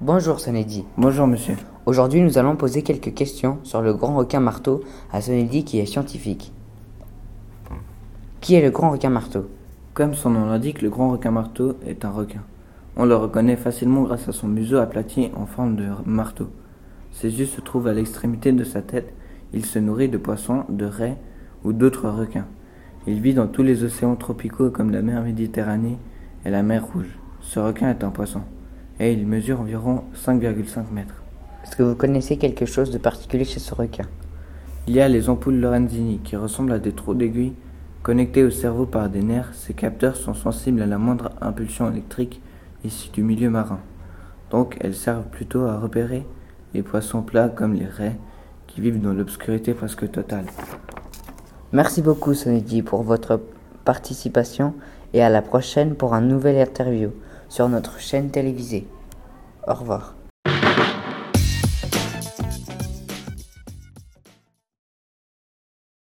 Bonjour Sonedi. Bonjour monsieur. Aujourd'hui, nous allons poser quelques questions sur le grand requin marteau à Sonedi qui est scientifique. Qui est le grand requin marteau? Comme son nom l'indique, le grand requin marteau est un requin. On le reconnaît facilement grâce à son museau aplati en forme de marteau. Ses yeux se trouvent à l'extrémité de sa tête. Il se nourrit de poissons, de raies ou d'autres requins. Il vit dans tous les océans tropicaux comme la mer Méditerranée et la mer Rouge. Ce requin est un poisson et il mesure environ 5,5 mètres. Est-ce que vous connaissez quelque chose de particulier chez ce requin? Il y a les ampoules Lorenzini qui ressemblent à des trous d'aiguilles connectés au cerveau par des nerfs. Ces capteurs sont sensibles à la moindre impulsion électrique issue du milieu marin. Donc elles servent plutôt à repérer les poissons plats comme les raies qui vivent dans l'obscurité presque totale. Merci beaucoup Sonedi pour votre participation et à la prochaine pour un nouvel interview sur notre chaîne télévisée. Au revoir.